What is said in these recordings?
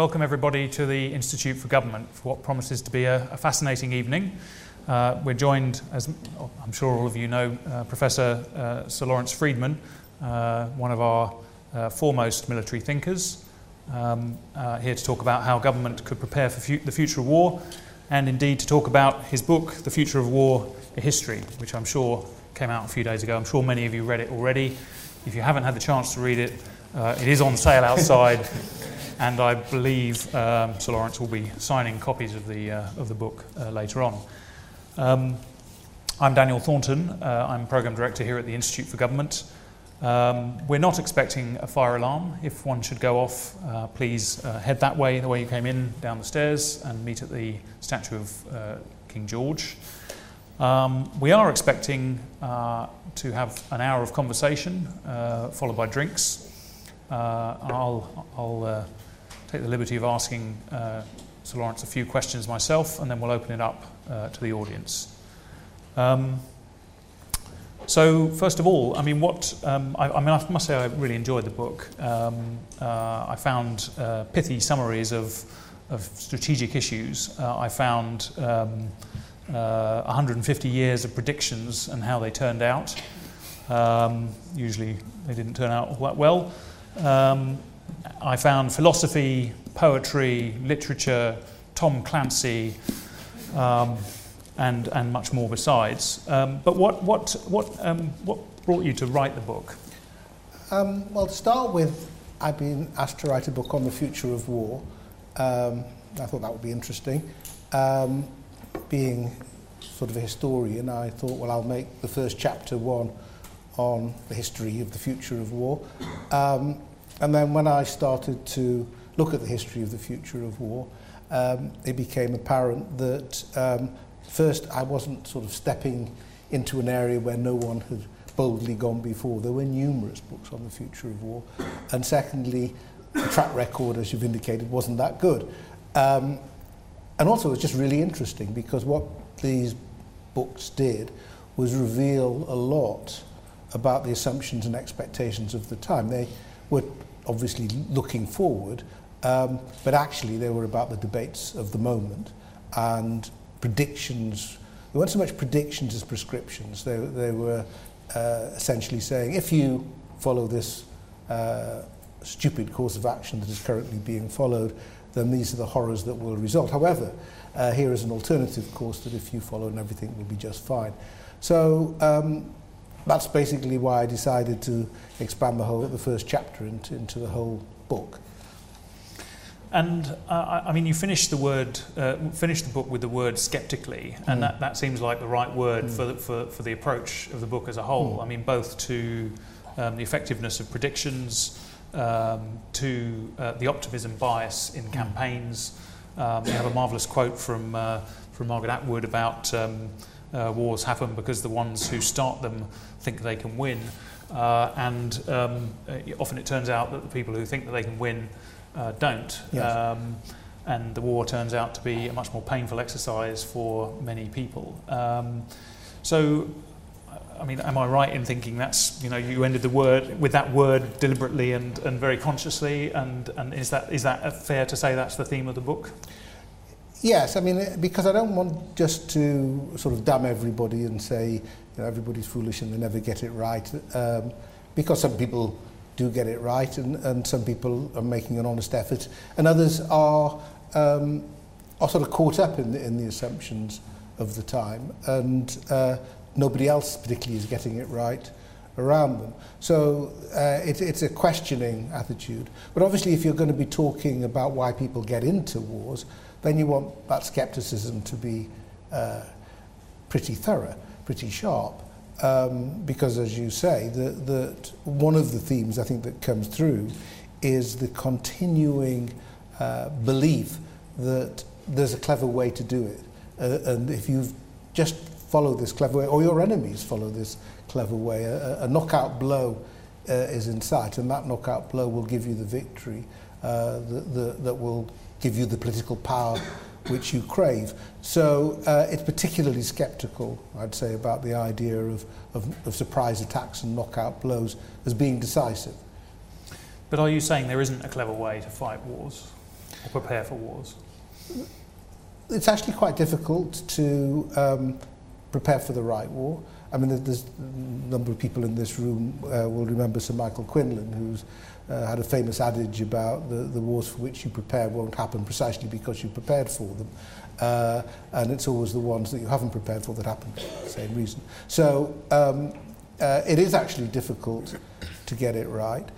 Welcome everybody to the Institute for Government for what promises to be a, a fascinating evening. Uh, we're joined, as I'm sure all of you know, uh, Professor uh, Sir Lawrence Freedman, uh, one of our uh, foremost military thinkers, um, uh, here to talk about how government could prepare for fu- the future of war, and indeed to talk about his book, The Future of War, A History, which I'm sure came out a few days ago. I'm sure many of you read it already. If you haven't had the chance to read it, it is on sale outside. and I believe um, Sir Lawrence will be signing copies of the, uh, of the book uh, later on. Um, I'm Daniel Thornton. Uh, I'm Programme Director here at the Institute for Government. Um, we're not expecting a fire alarm. If one should go off, uh, please uh, head that way, the way you came in, down the stairs, and meet at the statue of uh, King George. Um, we are expecting to have an hour of conversation, followed by drinks. I'll, I'll take the liberty of asking uh, Sir Lawrence a few questions myself, and then we'll open it up uh, to the audience. Um, so, first of all, I mean, what um, I, I, mean, I must say I really enjoyed the book. Um, uh, I found uh, pithy summaries of, of strategic issues. Uh, I found 150 um, uh, years of predictions and how they turned out. Um, usually, they didn't turn out all that well. Um, I found philosophy, poetry, literature, Tom Clancy, um, and, and much more besides. Um, but what, what, what, um, what brought you to write the book? Um, well, to start with, I've been asked to write a book on the future of war. Um, I thought that would be interesting. Being sort of a historian, I thought, well, I'll make the first chapter one on the history of the future of war. Um, and then when I started to look at the history of the future of war, um, it became apparent that um, first I wasn't sort of stepping into an area where no one had boldly gone before. There were numerous books on the future of war. And secondly, the track record, as you've indicated, wasn't that good. Um, and also, it was just really interesting because what these books did was reveal a lot about the assumptions and expectations of the time. They were obviously looking forward, um, but actually they were about the debates of the moment and predictions. They weren't so much predictions as prescriptions. They, they were uh, essentially saying, if you follow this uh, stupid course of action that is currently being followed, then these are the horrors that will result. However, uh, here is an alternative course that if you follow and everything will be just fine. So um, that's basically why I decided to expand the whole the first chapter into, into the whole book. And uh, I mean, you finished the word, uh, finished the book with the word skeptically, and mm. that, that seems like the right word mm. for, the, for, for the approach of the book as a whole. Mm. I mean, both to um, the effectiveness of predictions, um, to uh, the optimism bias in mm. campaigns. Um, we have a marvellous quote from, uh, from Margaret Atwood about um, uh, wars happen because the ones who start them think they can win. Uh, and um, uh, often it turns out that the people who think that they can win uh, don't. Yes. Um, and the war turns out to be a much more painful exercise for many people. Um, so, I mean, am I right in thinking that's, you know, you ended the word with that word deliberately and, and very consciously, and, and is, that, is that fair to say that's the theme of the book? Yes, I mean, because I don't want just to sort of damn everybody and say, you know, everybody's foolish and they never get it right. Um, because some people do get it right and, and some people are making an honest effort and others are, um, are sort of caught up in the, in the assumptions of the time and uh, nobody else particularly is getting it right around them. So uh, it, it's a questioning attitude. But obviously if you're going to be talking about why people get into wars, then you want that skepticism to be uh, pretty thorough, pretty sharp. Um, because, as you say, that one of the themes I think that comes through is the continuing uh, belief that there's a clever way to do it. Uh, and if you just follow this clever way, or your enemies follow this clever way, a, a knockout blow uh, is in sight, and that knockout blow will give you the victory uh, that, that, that will give you the political power which you crave. So uh, it's particularly sceptical, I'd say, about the idea of, of, of surprise attacks and knockout blows as being decisive. But are you saying there isn't a clever way to fight wars? or prepare for wars? It's actually quite difficult to um, prepare for the right war. I mean, there's a number of people in this room uh, will remember Sir Michael Quinlan, who's uh, had a famous adage about the, the wars for which you prepare won't happen precisely because you prepared for them. Uh, and it's always the ones that you haven't prepared for that happen for the same reason. So um, uh, it is actually difficult to get it right.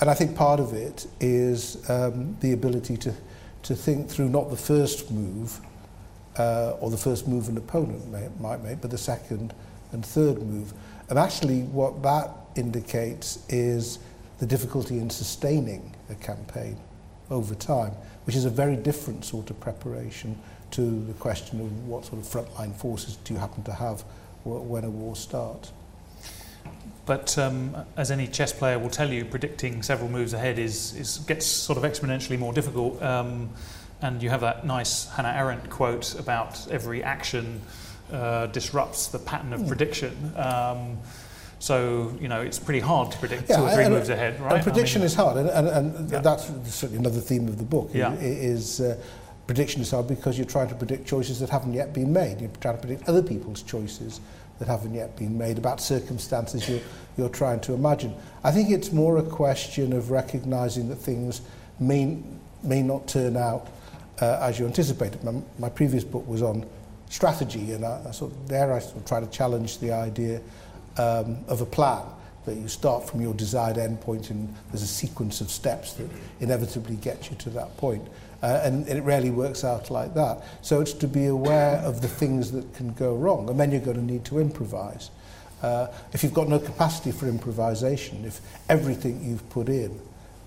And I think part of it is um, the ability to, to think through not the first move uh, or the first move an opponent may, might make, but the second and third move. And actually, what that indicates is the difficulty in sustaining a campaign over time, which is a very different sort of preparation to the question of what sort of frontline forces do you happen to have when a war starts. But um, as any chess player will tell you, predicting several moves ahead is, is gets sort of exponentially more difficult. Um, and you have that nice Hannah Arendt quote about every action uh, disrupts the pattern of mm. prediction. Um, so, you know, it's pretty hard to predict yeah, two or three moves ahead, right? And prediction I mean, is hard, and, and, and yeah. that's certainly another theme of the book, yeah. is uh, prediction is hard because you're trying to predict choices that haven't yet been made. You're trying to predict other people's choices that haven't yet been made, about circumstances you're, you're trying to imagine. I think it's more a question of recognizing that things may, may not turn out uh, as you anticipated. My, my previous book was on strategy, and I, I sort of, there I sort of try to challenge the idea um, of a plan that you start from your desired endpoint and there's a sequence of steps that inevitably get you to that point. Uh, and, and it rarely works out like that. So it's to be aware of the things that can go wrong, and then you're going to need to improvise. Uh, if you've got no capacity for improvisation, if everything you've put in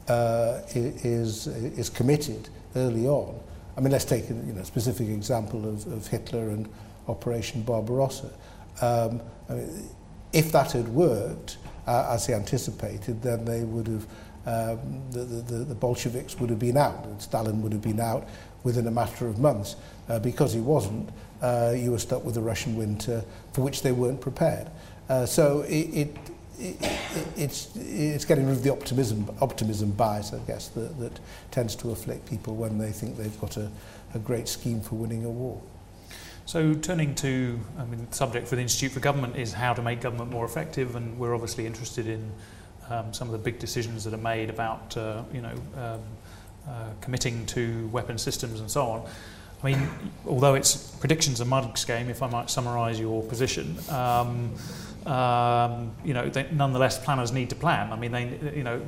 uh, is, is committed early on, I mean, let's take a you know, specific example of, of Hitler and Operation Barbarossa. Um, I mean, if that had worked uh, as he anticipated, then they would have, um, the, the, the Bolsheviks would have been out, and Stalin would have been out within a matter of months. Uh, because he wasn't, uh, you were stuck with a Russian winter for which they weren't prepared. Uh, so it, it, it, it's, it's getting rid of the optimism, optimism bias, I guess, that, that tends to afflict people when they think they've got a, a great scheme for winning a war. So turning to, I mean, the subject for the Institute for Government is how to make government more effective, and we're obviously interested in um, some of the big decisions that are made about, uh, you know, um, uh, committing to weapon systems and so on. I mean, although it's predictions a mud's game, if I might summarise your position, um, um, you know, they, nonetheless, planners need to plan. I mean, they, you know,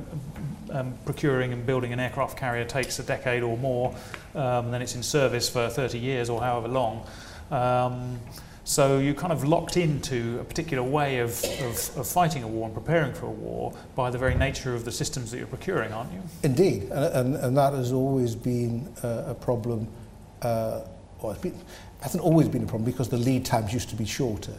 um, procuring and building an aircraft carrier takes a decade or more, um, then it's in service for 30 years or however long. Um, so you're kind of locked into a particular way of, of, of, fighting a war and preparing for a war by the very nature of the systems that you're procuring, aren't you? Indeed, and, and, and that has always been uh, a problem. Uh, well, it hasn't always been a problem because the lead times used to be shorter.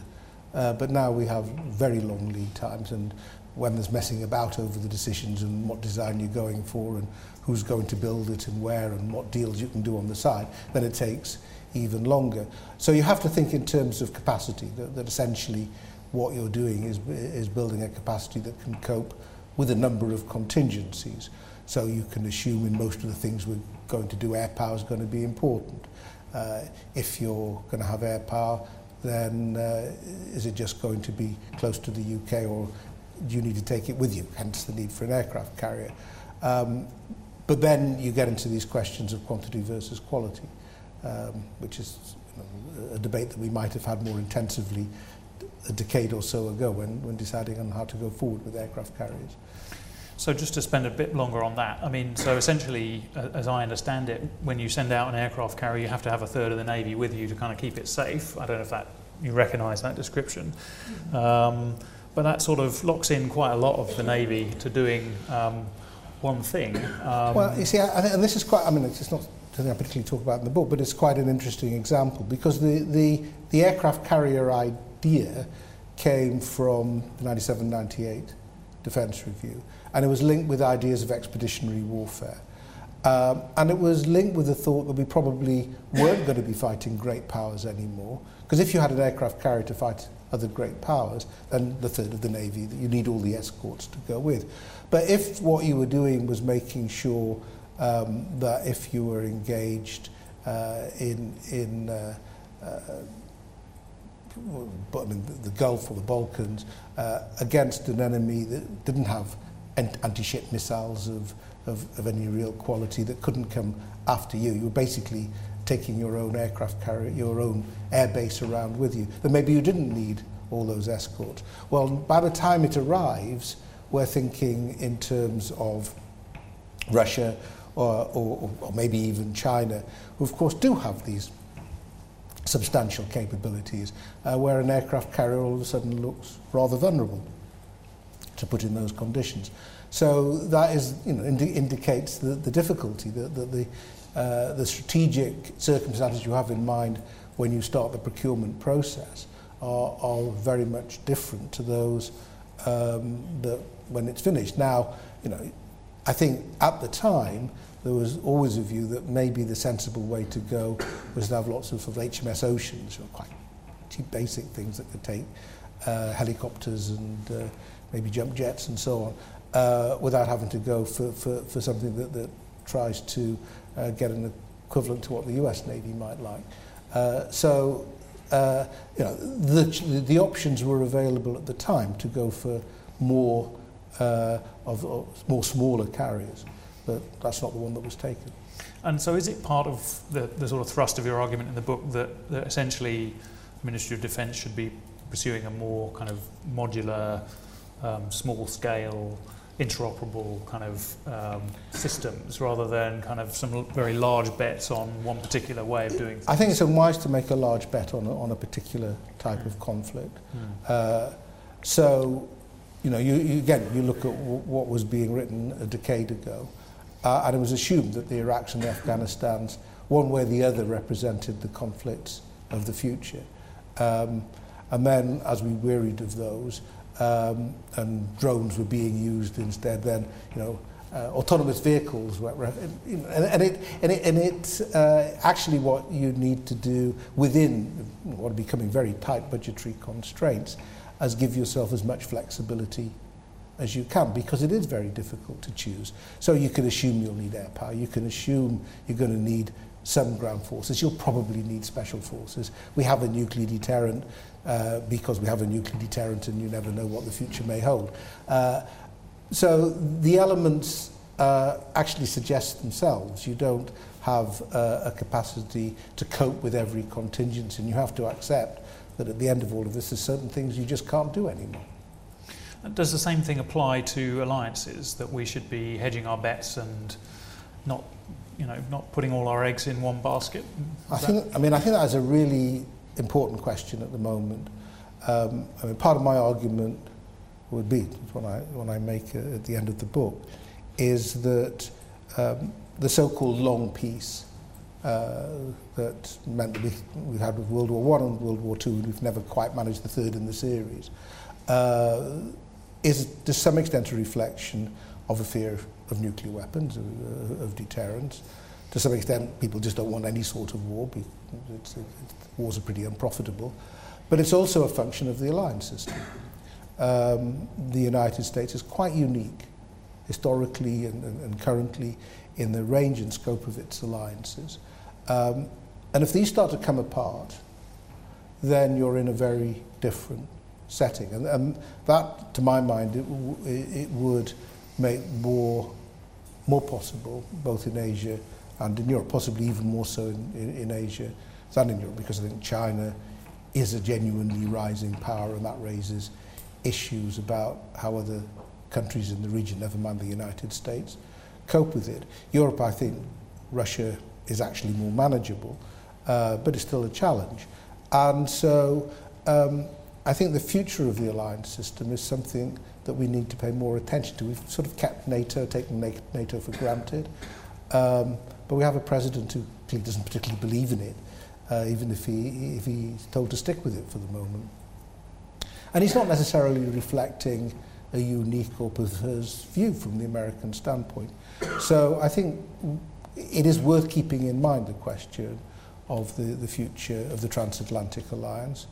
Uh, but now we have very long lead times and when there's messing about over the decisions and what design you're going for and who's going to build it and where and what deals you can do on the side, then it takes even longer. So you have to think in terms of capacity, that, that essentially what you're doing is, is building a capacity that can cope with a number of contingencies. So you can assume in most of the things we're going to do, air power is going to be important. Uh, if you're going to have air power, then uh, is it just going to be close to the UK or do you need to take it with you? Hence the need for an aircraft carrier. Um, but then you get into these questions of quantity versus quality. Um, which is you know, a debate that we might have had more intensively a decade or so ago when, when deciding on how to go forward with aircraft carriers. So just to spend a bit longer on that, I mean, so essentially, as I understand it, when you send out an aircraft carrier, you have to have a third of the Navy with you to kind of keep it safe. I don't know if that you recognise that description. Um, but that sort of locks in quite a lot of the Navy to doing um, one thing. Um, well, you see, I, and this is quite, I mean, it's not I particularly talk about in the book, but it's quite an interesting example because the, the, the aircraft carrier idea came from the 97-98 Defence Review and it was linked with ideas of expeditionary warfare. Um, and it was linked with the thought that we probably weren't going to be fighting great powers anymore. Because if you had an aircraft carrier to fight other great powers, then the third of the Navy, that you need all the escorts to go with. But if what you were doing was making sure um, that if you were engaged uh, in, in uh, uh, I mean, the Gulf or the Balkans uh, against an enemy that didn't have anti-ship missiles of, of, of any real quality that couldn't come after you. You were basically taking your own aircraft carrier, your own airbase around with you. But maybe you didn't need all those escorts. Well, by the time it arrives, we're thinking in terms of Russia or, or, or maybe even China, who of course do have these substantial capabilities, uh, where an aircraft carrier all of a sudden looks rather vulnerable to put in those conditions. So that is, you know, indi indicates the, the difficulty, that the, the, uh, the strategic circumstances you have in mind when you start the procurement process are, are very much different to those um, that when it's finished. Now, you know, I think at the time there was always a view that maybe the sensible way to go was to have lots of, sort of HMS Oceans, or quite cheap basic things that could take uh, helicopters and uh, maybe jump jets and so on, uh, without having to go for, for, for something that, that tries to uh, get an equivalent to what the US Navy might like. Uh, so, uh, you know, the, the options were available at the time to go for more uh, of, of more smaller carriers, but that's not the one that was taken. And so is it part of the, the sort of thrust of your argument in the book that, that essentially the Ministry of Defence should be pursuing a more kind of modular, um, small scale, interoperable kind of um, systems rather than kind of some very large bets on one particular way of doing things? I think it's unwise to make a large bet on a, on a particular type mm. of conflict. Mm. Uh, so you know, you, you, again, you look at what was being written a decade ago, uh, and it was assumed that the Iraqs and the Afghanistans, one way or the other, represented the conflicts of the future. Um, and then, as we wearied of those, um, and drones were being used instead, then, you know, uh, autonomous vehicles were, and, and it and it and it uh, actually what you need to do within what are becoming very tight budgetary constraints as give yourself as much flexibility as you can because it is very difficult to choose. So you can assume you'll need air power. You can assume you're going to need some ground forces. You'll probably need special forces. We have a nuclear deterrent uh, because we have a nuclear deterrent and you never know what the future may hold. Uh, so the elements uh, actually suggest themselves. You don't have uh, a capacity to cope with every contingency and you have to accept that at the end of all of this there's certain things you just can't do anymore. Does the same thing apply to alliances that we should be hedging our bets and not, you know, not putting all our eggs in one basket? I think. I mean, I think that is a really important question at the moment. Um, I mean, part of my argument would be when I when I make uh, at the end of the book is that um, the so-called long peace uh, that meant that we, we had with World War One and World War Two, and we've never quite managed the third in the series, uh, is to some extent a reflection of a fear of nuclear weapons, of, uh, of deterrence. To some extent, people just don't want any sort of war. It's, it, wars are pretty unprofitable. But it's also a function of the alliance system. Um, the United States is quite unique, historically and, and, and currently, in the range and scope of its alliances. Um, and if these start to come apart, then you're in a very different setting. And, and that, to my mind, it, it would make war more possible, both in Asia and in Europe, possibly even more so in, in, in Asia than in Europe, because I think China is a genuinely rising power, and that raises issues about how other countries in the region, never mind the United States, cope with it. Europe, I think, Russia, is actually more manageable, uh, but it's still a challenge. And so um, I think the future of the alliance system is something that we need to pay more attention to. We've sort of kept NATO, taken NATO for granted, um, but we have a president who doesn't particularly believe in it, uh, even if, he, if he's told to stick with it for the moment. And he's not necessarily reflecting a unique or perverse view from the American standpoint. So I think it is worth keeping in mind the question of the, the future of the transatlantic alliance.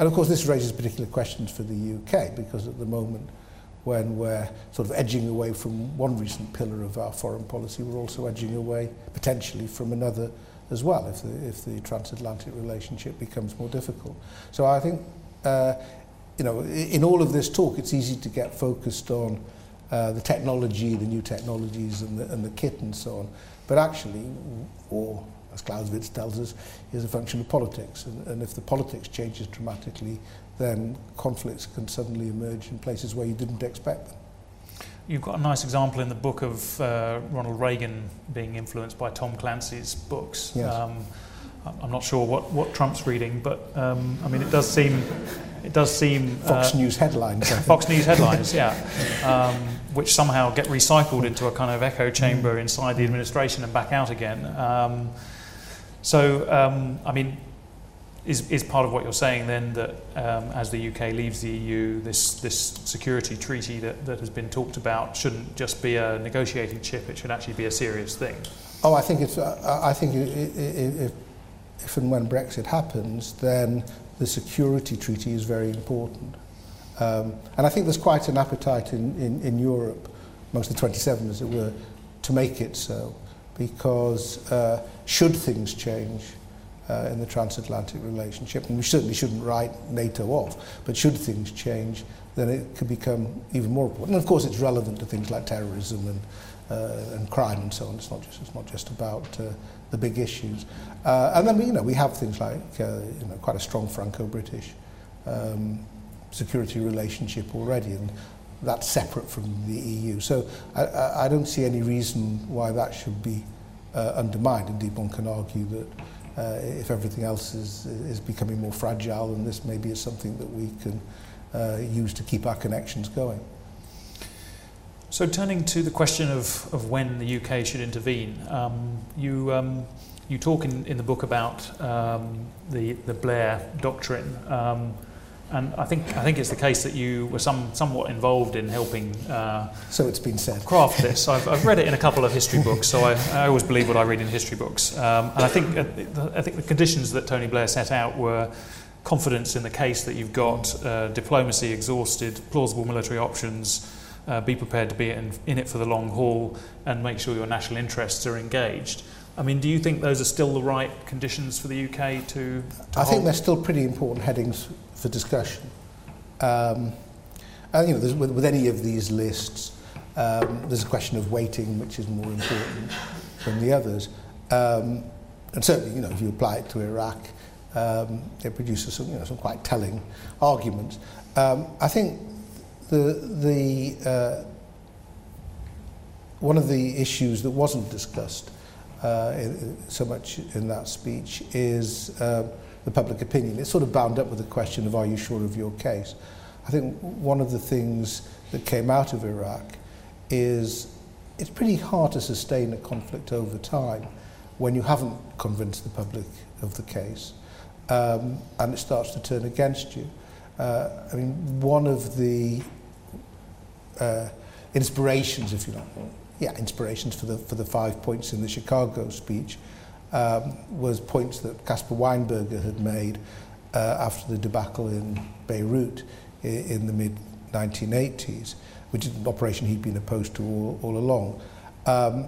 And of course, this raises particular questions for the UK because at the moment, when we're sort of edging away from one recent pillar of our foreign policy, we're also edging away potentially from another as well if the, if the transatlantic relationship becomes more difficult. So I think, uh, you know, in all of this talk, it's easy to get focused on uh, the technology, the new technologies and the, and the kit and so on. But actually, or as Clausewitz tells us, is a function of politics. And, and if the politics changes dramatically, then conflicts can suddenly emerge in places where you didn't expect them. You've got a nice example in the book of uh, Ronald Reagan being influenced by Tom Clancy's books. Yes. Um, I'm not sure what, what Trump's reading, but um, I mean, it does seem it does seem Fox uh, News headlines. Fox News headlines, yeah, um, which somehow get recycled into a kind of echo chamber inside the administration and back out again. Um, so, um, I mean, is, is part of what you're saying then that um, as the UK leaves the EU, this, this security treaty that, that has been talked about shouldn't just be a negotiating chip, it should actually be a serious thing? Oh, I think, it's, uh, I think if, if and when Brexit happens, then the security treaty is very important. Um, and I think there's quite an appetite in, in, in Europe, amongst the 27 as it were, to make it so. Because uh, should things change, uh, in the transatlantic relationship. And we certainly shouldn't write NATO off, but should things change, then it could become even more important. And of course, it's relevant to things like terrorism and, uh, and crime and so on. It's not just, it's not just about uh, the big issues. Uh, and then, you know, we have things like, uh, you know, quite a strong Franco-British um, security relationship already, and that's separate from the EU. So I, I, don't see any reason why that should be uh, undermined. Indeed, one can argue that uh, if everything else is, is becoming more fragile, and this maybe is something that we can uh, use to keep our connections going. So, turning to the question of, of when the UK should intervene, um, you, um, you talk in, in the book about um, the, the Blair doctrine. And I think I think it's the case that you were some somewhat involved in helping. Uh, so it's been said. Craft this. I've, I've read it in a couple of history books, so I, I always believe what I read in history books. Um, and I think uh, I think the conditions that Tony Blair set out were confidence in the case that you've got, uh, diplomacy exhausted, plausible military options, uh, be prepared to be in, in it for the long haul, and make sure your national interests are engaged. I mean, do you think those are still the right conditions for the UK to? to I hold? think they're still pretty important headings for discussion. Um, and you know, with, with any of these lists, um, there's a question of weighting, which is more important than the others. Um, and certainly, you know, if you apply it to Iraq, um, it produces some, you know, some quite telling arguments. Um, I think the the uh, one of the issues that wasn't discussed uh, so much in that speech is. Uh, the public opinion. It's sort of bound up with the question of are you sure of your case? I think one of the things that came out of Iraq is it's pretty hard to sustain a conflict over time when you haven't convinced the public of the case um, and it starts to turn against you. Uh, I mean, one of the uh, inspirations, if you like, yeah, inspirations for the, for the five points in the Chicago speech um, was points that Caspar Weinberger had made uh, after the debacle in Beirut in, in the mid 1980s, which is an operation he'd been opposed to all, all along. Um,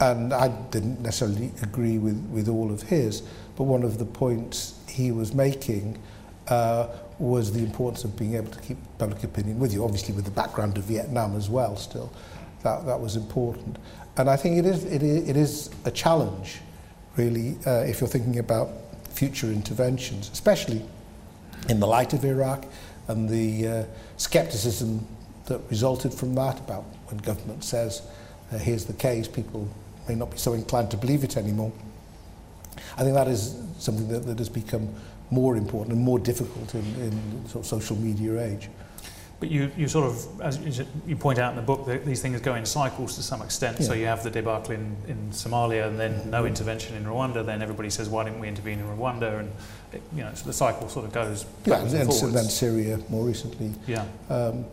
and I didn't necessarily agree with, with all of his, but one of the points he was making uh, was the importance of being able to keep public opinion with you, obviously with the background of Vietnam as well still. That, that was important. And I think it is, it is, it is a challenge really, uh, if you're thinking about future interventions, especially in the light of Iraq and the uh, skepticism that resulted from that about when government says, uh, here's the case, people may not be so inclined to believe it anymore. I think that is something that, that has become more important and more difficult in, in sort of social media age. But you, you sort of, as you point out in the book, that these things go in cycles to some extent. Yeah. So you have the debacle in, in Somalia and then no intervention in Rwanda. Then everybody says, why didn't we intervene in Rwanda? And, it, you know, so the cycle sort of goes Yeah, and, and, and then Syria more recently. Yeah. Um,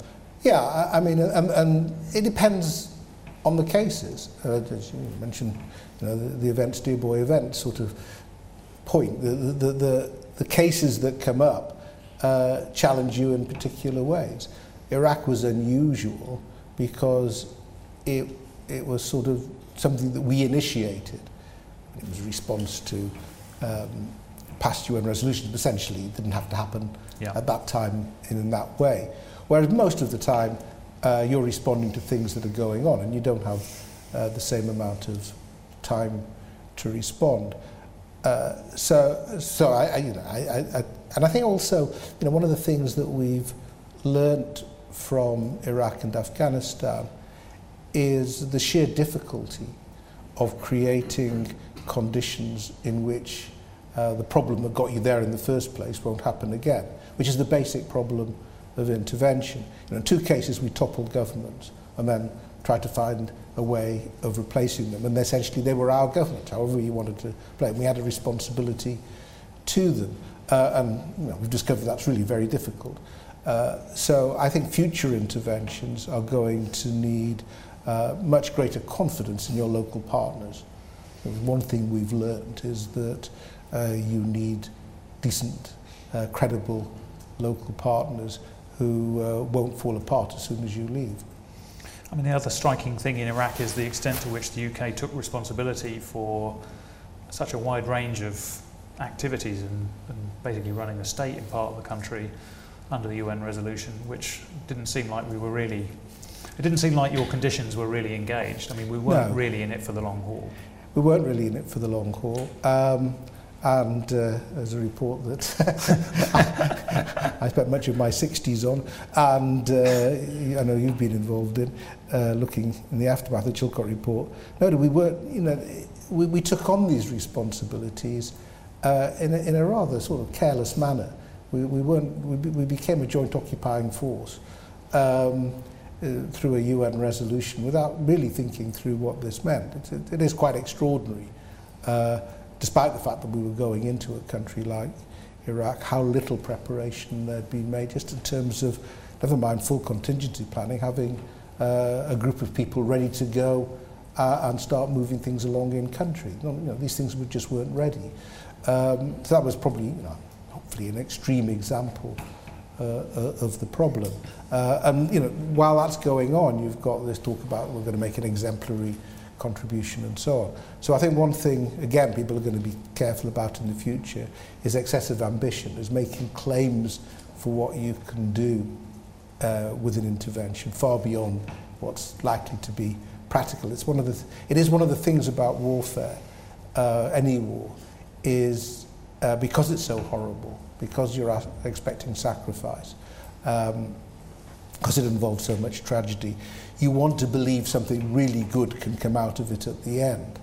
yeah, I, I mean, and, and it depends on the cases. Uh, as you mentioned, you know, the, the events, dear boy events sort of point. The, the, the, the cases that come up uh, challenge you in particular ways. Iraq was unusual because it, it was sort of something that we initiated. It was a response to um, past UN resolutions, essentially it didn't have to happen yeah. at that time in, in that way. Whereas most of the time, uh, you're responding to things that are going on and you don't have uh, the same amount of time to respond. Uh, so, so I, I, you know, I, I, and I think also, you know, one of the things that we've learnt from Iraq and Afghanistan is the sheer difficulty of creating conditions in which uh, the problem that got you there in the first place won't happen again, which is the basic problem of intervention. You know, in two cases, we toppled governments and then tried to find a way of replacing them. And essentially, they were our government, however you wanted to play it. We had a responsibility to them. Uh, and you know, we've discovered that's really very difficult. Uh, so I think future interventions are going to need uh, much greater confidence in your local partners. One thing we've learned is that uh, you need decent, uh, credible local partners who uh, won't fall apart as soon as you leave. I mean, the other striking thing in Iraq is the extent to which the UK took responsibility for such a wide range of activities and, and basically running a state in part of the country under the UN resolution, which didn't seem like we were really, it didn't seem like your conditions were really engaged. I mean, we weren't no. really in it for the long haul. We weren't really in it for the long haul. Um, and uh, as a report that I spent much of my 60s on, and uh, I know you've been involved in uh, looking in the aftermath of the Chilcot report. No, we weren't, you know, we, we took on these responsibilities. Uh, in, a, in a rather sort of careless manner. We, we, weren't, we, we became a joint occupying force um, uh, through a UN resolution without really thinking through what this meant. It's, it, it is quite extraordinary. Uh, despite the fact that we were going into a country like Iraq, how little preparation there'd been made, just in terms of, never mind full contingency planning, having uh, a group of people ready to go uh, and start moving things along in country. You know, these things just weren't ready. Um, so that was probably, you know, hopefully an extreme example uh, uh, of the problem. Uh, and, you know, while that's going on, you've got this talk about we're going to make an exemplary contribution and so on. So I think one thing, again, people are going to be careful about in the future is excessive ambition, is making claims for what you can do uh, with an intervention far beyond what's likely to be practical. It's one of the th it is one of the things about warfare, uh, any war, is uh, because it's so horrible, because you're expecting sacrifice, um, because it involves so much tragedy, you want to believe something really good can come out of it at the end.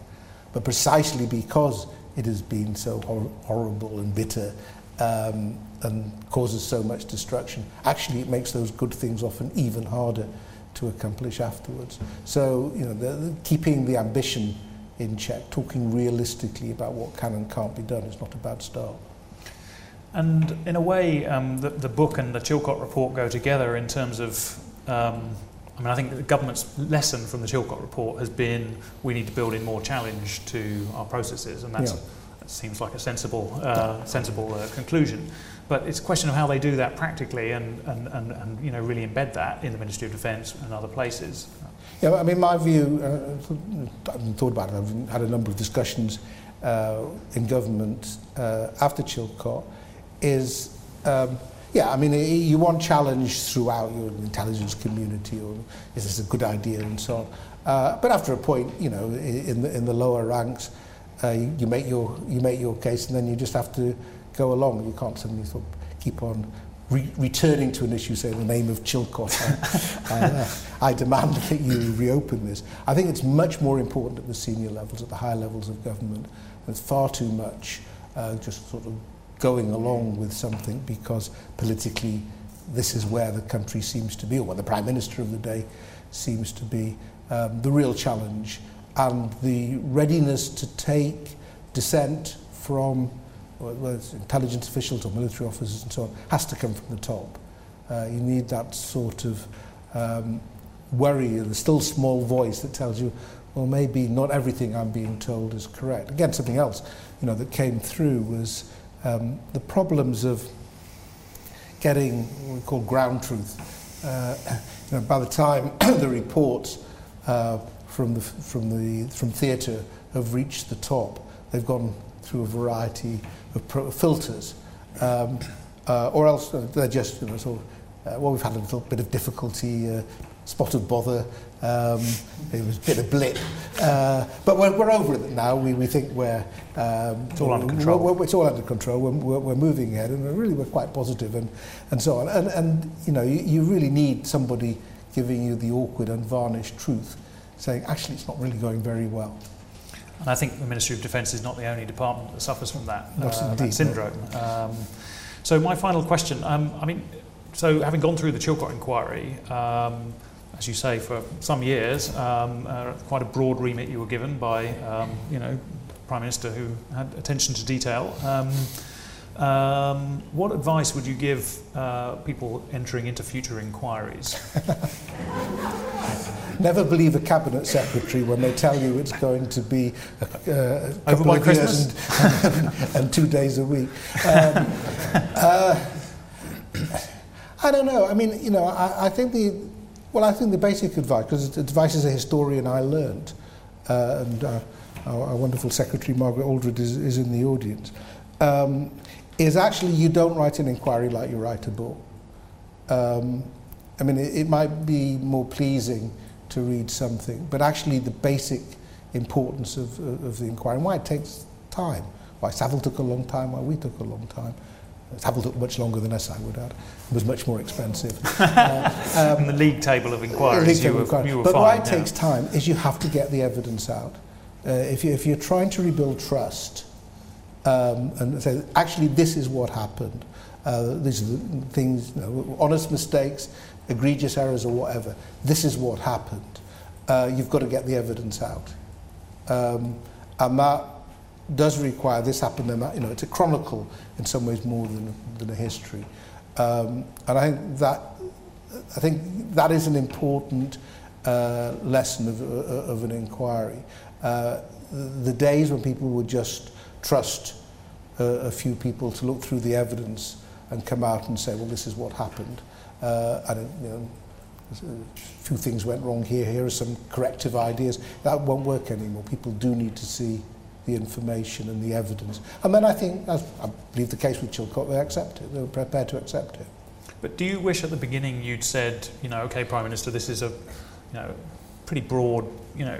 But precisely because it has been so hor horrible and bitter um, and causes so much destruction, actually it makes those good things often even harder to accomplish afterwards. So, you know, the, the, keeping the ambition in check, talking realistically about what can and can't be done is not a bad start. And in a way, um, the, the book and the Chilcot report go together in terms of um, I mean, I think the government's lesson from the Chilcot report has been we need to build in more challenge to our processes, and that's, yeah. that seems like a sensible, uh, sensible uh, conclusion. But it's a question of how they do that practically and, and, and, and you know, really embed that in the Ministry of Defence and other places. Yeah, I mean, my view, uh, I've thought about it, I've had a number of discussions uh, in government uh, after Chilcot, is um, yeah, I mean, you want challenge throughout your intelligence community, or is this a good idea, and so on. Uh, but after a point, you know, in the, in the lower ranks, uh, you, you, make your, you make your case, and then you just have to go along. You can't suddenly sort of keep on re returning to an issue, say, the name of Chilcot, I, I, uh, I demand that you reopen this. I think it's much more important at the senior levels, at the higher levels of government. There's far too much uh, just sort of going along with something because politically this is where the country seems to be, or where the Prime Minister of the day seems to be. Um, the real challenge and the readiness to take dissent from whether it's intelligence officials or military officers and so on has to come from the top. Uh, you need that sort of um, worry, the still small voice that tells you, well, maybe not everything I'm being told is correct. Again, something else, you know, that came through was um, the problems of getting what we call ground truth uh, you know, by the time the reports uh, from the from the from theatre have reached the top, they've gone through a variety of pro- filters, um, uh, or else they're just you know sort of, uh, well we've had a little bit of difficulty. Uh, spot of bother. Um, it was a bit of blip, uh, but we're, we're over it now. We, we think we're um, it's all under control. We're, we're, it's all under control. We're, we're, we're moving ahead, and we're really we're quite positive and and so on. And and you know you, you really need somebody giving you the awkward, unvarnished truth, saying actually it's not really going very well. And I think the Ministry of Defence is not the only department that suffers from that, uh, that syndrome. Um, so my final question, um, I mean, so having gone through the Chilcot inquiry, um, as you say, for some years, um, uh, quite a broad remit you were given by, um, you know, Prime Minister who had attention to detail. Um, um, what advice would you give uh, people entering into future inquiries? Never believe a cabinet secretary when they tell you it's going to be a, uh, a over by Christmas and, and, and, two days a week. Um, uh, I don't know. I mean, you know, I, I think the well, I think the basic advice, because advice as a historian I learned, uh, and uh, our, our wonderful secretary Margaret Aldred is, is in the audience, um, is actually you don't write an inquiry like you write a book. Um, I mean, it, it might be more pleasing to read something, but actually the basic importance of, of the inquiry and why it takes time. Why Saville took a long time, why we took a long time. Saville took much longer than us, I would add. It was much more expensive. uh, um, the league table of inquiries, you, were, you were But fine, why it yeah. takes time is you have to get the evidence out. Uh, if, you, if you're trying to rebuild trust um, and say, actually, this is what happened, uh, these are the things, you know, honest mistakes, egregious errors, or whatever, this is what happened. Uh, you've got to get the evidence out. Um, and that does require this happened and that, you know, it's a chronicle in some ways more than, than a history. Um, and I think that I think that is an important uh, lesson of, uh, of an inquiry. Uh, the days when people would just trust uh, a few people to look through the evidence and come out and say, well, this is what happened. Uh, you know, a few things went wrong here, here are some corrective ideas. That won't work anymore. People do need to see the information and the evidence. And then I think, as I believe the case with Chilcot, they accept it. They were prepared to accept it. But do you wish at the beginning you'd said, you know, okay, Prime Minister, this is a, you know, pretty broad, you know,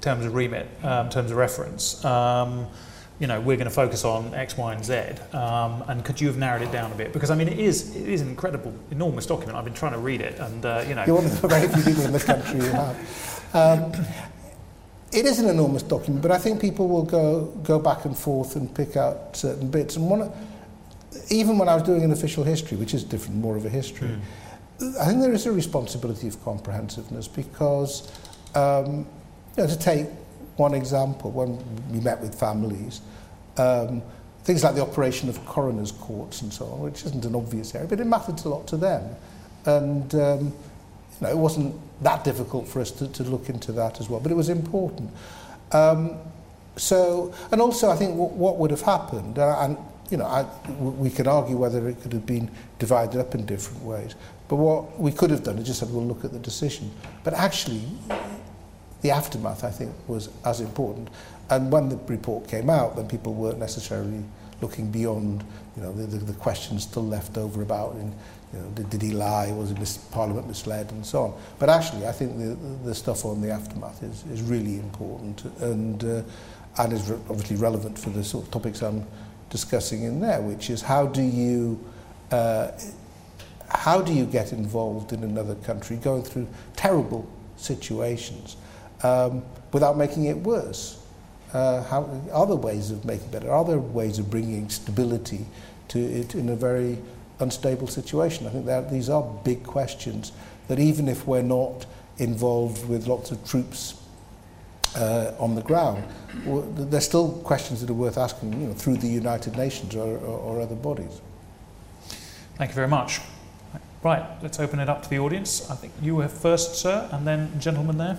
terms of remit, um, terms of reference. Um, you know, we're going to focus on X, Y, and Z. Um, and could you have narrowed it down a bit? Because I mean, it is it is an incredible, enormous document. I've been trying to read it, and uh, you know, you're one of the very few people in this country who have. Um, it is an enormous document, but I think people will go go back and forth and pick out certain bits. And one, even when I was doing an official history, which is different, more of a history, mm. I think there is a responsibility of comprehensiveness because, um, you know, to take one example, when we met with families, um, things like the operation of coroners' courts and so on, which isn't an obvious area, but it mattered a lot to them. And um, you know, it wasn't that difficult for us to, to look into that as well, but it was important. Um, so, and also I think w- what would have happened, uh, and you know, I, w- we could argue whether it could have been divided up in different ways, but what we could have done is just said, we'll look at the decision. But actually, the aftermath, I think, was as important. And when the report came out, then people weren't necessarily looking beyond, you know, the, the, the questions still left over about, in, you know, did, did he lie, was mis- Parliament misled, and so on. But actually, I think the, the stuff on the aftermath is, is really important and, uh, and is re- obviously relevant for the sort of topics I'm discussing in there, which is how do you uh, how do you get involved in another country going through terrible situations um, without making it worse? Uh, how, are there ways of making better? Are there ways of bringing stability to it in a very unstable situation? I think that these are big questions that even if we're not involved with lots of troops uh, on the ground, there's still questions that are worth asking you know, through the United Nations or, or, or other bodies. Thank you very much. Right, let's open it up to the audience. I think you were first, sir, and then gentleman there.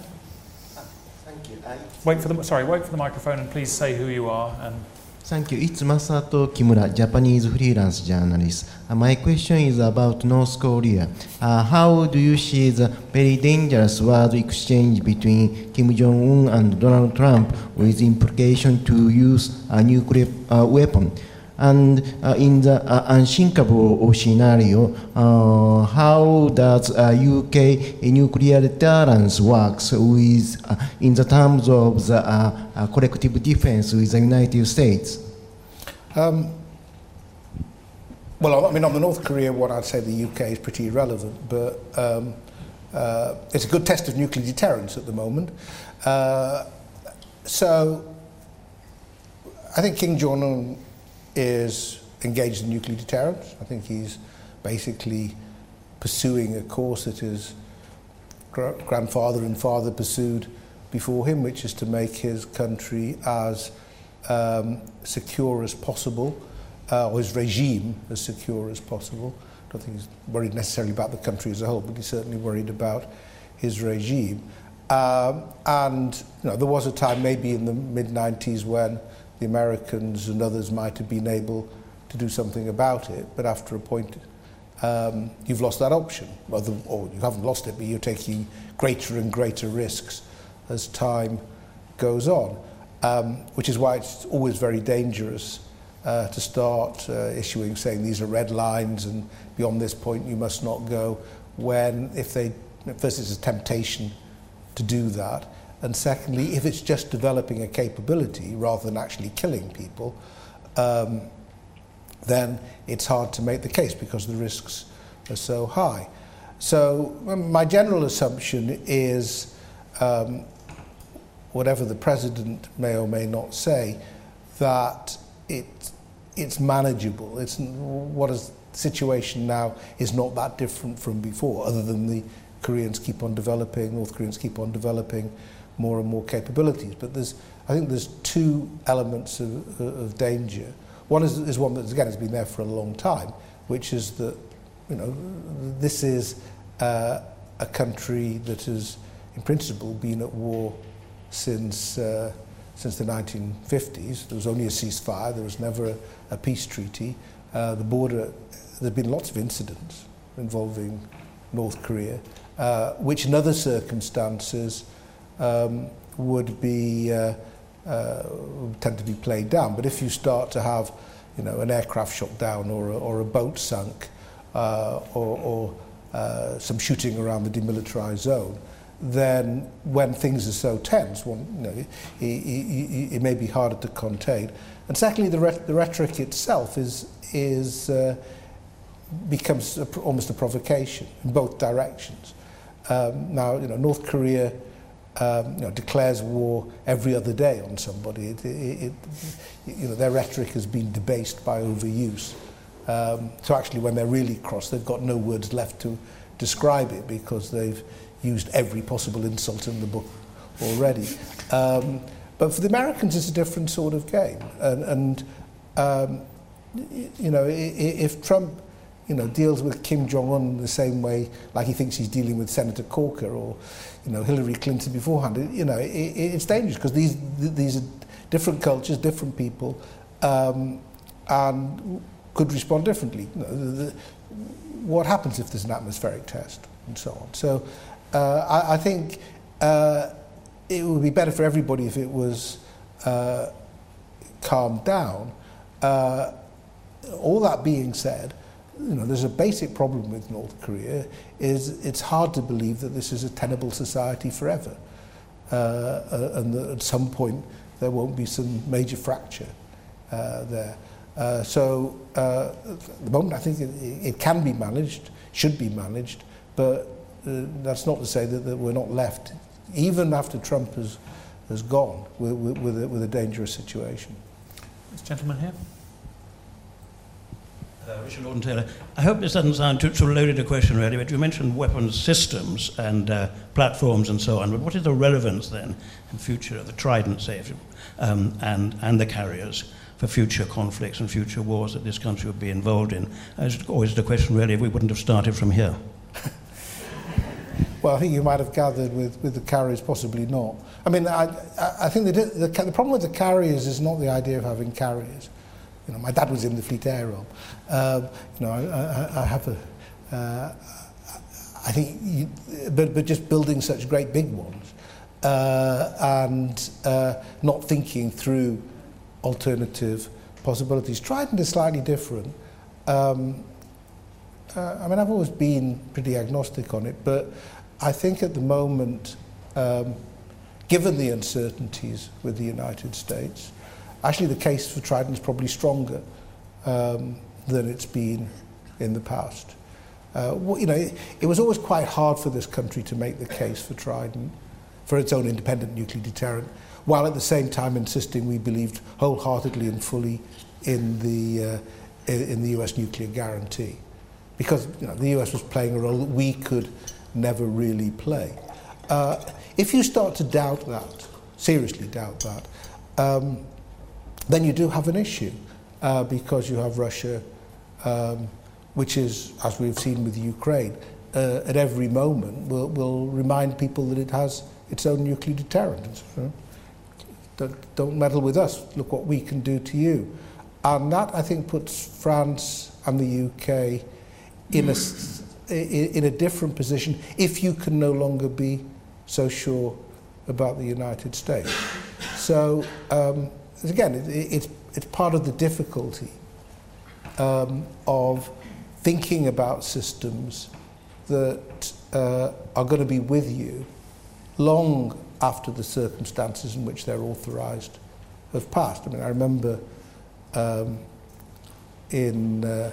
Wait for the sorry. Wait for the microphone and please say who you are and Thank you. It's Masato Kimura, Japanese freelance journalist. Uh, my question is about North Korea. Uh, how do you see the very dangerous word exchange between Kim Jong Un and Donald Trump with implication to use a nuclear uh, weapon? And uh, in the uh, unthinkable scenario, uh, how does UK nuclear deterrence works with, in the terms of the collective defense with the United States? Um, well, I mean, on the North Korea one, I'd say the UK is pretty irrelevant, but um, uh, it's a good test of nuclear deterrence at the moment. Uh, so I think Kim Jong Un is engaged in nuclear deterrence. I think he's basically pursuing a course that his gr- grandfather and father pursued before him, which is to make his country as um, secure as possible, uh, or his regime as secure as possible. I don't think he's worried necessarily about the country as a whole, but he's certainly worried about his regime. Um, and you know, there was a time, maybe in the mid 90s, when the Americans and others might have been able to do something about it, but after a point, um, you've lost that option. Or, the, or you haven't lost it, but you're taking greater and greater risks as time goes on, um, which is why it's always very dangerous uh, to start uh, issuing, saying these are red lines and beyond this point you must not go, when if they, first it's a temptation to do that, and secondly, if it's just developing a capability rather than actually killing people, um, then it's hard to make the case because the risks are so high. So um, my general assumption is um, whatever the president may or may not say, that it, it's manageable. It's what is the situation now is not that different from before, other than the Koreans keep on developing, North Koreans keep on developing more and more capabilities. But there's, I think there's two elements of, of danger. One is, is one that, again, has been there for a long time, which is that, you know, this is uh, a country that has, in principle, been at war since, uh, since the 1950s. There was only a ceasefire, there was never a, a peace treaty. Uh, the border, there have been lots of incidents involving North Korea, uh, which in other circumstances um, would be uh, uh, tend to be played down. But if you start to have, you know, an aircraft shot down or a, or a boat sunk, uh, or, or uh, some shooting around the demilitarized zone, then when things are so tense, you know, it, it, it may be harder to contain. And secondly, the, re- the rhetoric itself is, is uh, becomes a, almost a provocation in both directions. Um, now, you know, North Korea um, you know, declares war every other day on somebody. It, it, it, you know, their rhetoric has been debased by overuse. Um, so actually, when they're really cross, they've got no words left to describe it because they've used every possible insult in the book already. Um, but for the Americans, it's a different sort of game. And, and um, you know, if Trump you know, deals with Kim Jong-un the same way like he thinks he's dealing with Senator Corker or, you know, Hillary Clinton beforehand. It, you know, it, it's dangerous because these, these are different cultures, different people, um, and could respond differently. You know, the, the, what happens if there's an atmospheric test and so on. So uh, I, I think uh, it would be better for everybody if it was uh, calmed down. Uh, all that being said, you know, there's a basic problem with North Korea is it's hard to believe that this is a tenable society forever. Uh, uh, and that at some point there won't be some major fracture uh, there. Uh, so uh, at the moment I think it, it can be managed, should be managed, but uh, that's not to say that, that we're not left, even after Trump has, has gone, with, with, with, a, with a dangerous situation. This gentleman here. Uh, Richard Lawton Taylor. I hope this doesn't sound too, too loaded a question, really, but you mentioned weapons systems and uh, platforms and so on. But what is the relevance then in future of the Trident, say, um, and, and the carriers for future conflicts and future wars that this country would be involved in? Uh, it's always the question, really, if we wouldn't have started from here. Well, I think you might have gathered with, with the carriers, possibly not. I mean, I, I think the, the, the problem with the carriers is not the idea of having carriers. You know, my dad was in the Fleet Air Arm. Um, you know, I, I, I have a, uh, I think, you, but, but just building such great big ones uh, and uh, not thinking through alternative possibilities. Trident is slightly different. Um, uh, I mean, I've always been pretty agnostic on it, but I think at the moment, um, given the uncertainties with the United States, actually the case for Trident is probably stronger um, than it's been in the past. Uh, well, you know, it, it was always quite hard for this country to make the case for Trident, for its own independent nuclear deterrent, while at the same time insisting we believed wholeheartedly and fully in the, uh, in the US nuclear guarantee. Because you know, the US was playing a role that we could never really play. Uh, if you start to doubt that, seriously doubt that, um, then you do have an issue uh, because you have Russia, um, which is, as we've seen with Ukraine, uh, at every moment will, will remind people that it has its own nuclear deterrent. Don't, don't meddle with us, look what we can do to you. And that, I think, puts France and the UK in a, in a different position if you can no longer be so sure about the United States. So, um, again, it, it's, it's part of the difficulty um, of thinking about systems that uh, are going to be with you long after the circumstances in which they're authorized have passed. I mean, I remember um, in, uh,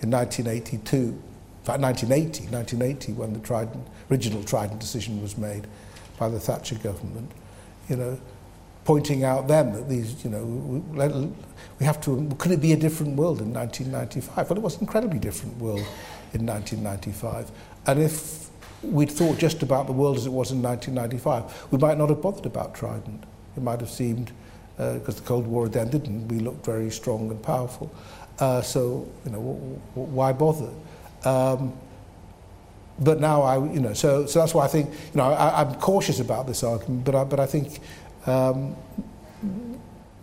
in 1982, in fact 1980, 1980 when the Trident, original Trident decision was made by the Thatcher government, you know, pointing out then that these, you know, we, have to, could it be a different world in 1995? Well, it was an incredibly different world in 1995. And if we'd thought just about the world as it was in 1995, we might not have bothered about Trident. It might have seemed, because uh, the Cold War then didn't, we looked very strong and powerful. Uh, so, you know, w- w- why bother? Um, but now I, you know, so, so that's why I think, you know, I, I'm cautious about this argument, but I, but I think um,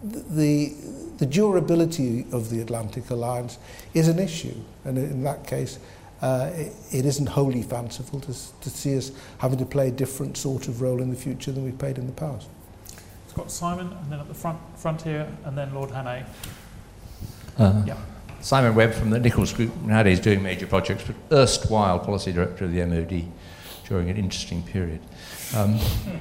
the, the durability of the Atlantic Alliance is an issue. And in that case, uh, it, it isn't wholly fanciful to, to see us having to play a different sort of role in the future than we've played in the past. It's got Simon, and then at the front, front here, and then Lord Hannay. Uh, yeah. Simon Webb from the Nichols Group, nowadays doing major projects, but erstwhile policy director of the MOD during an interesting period. Um,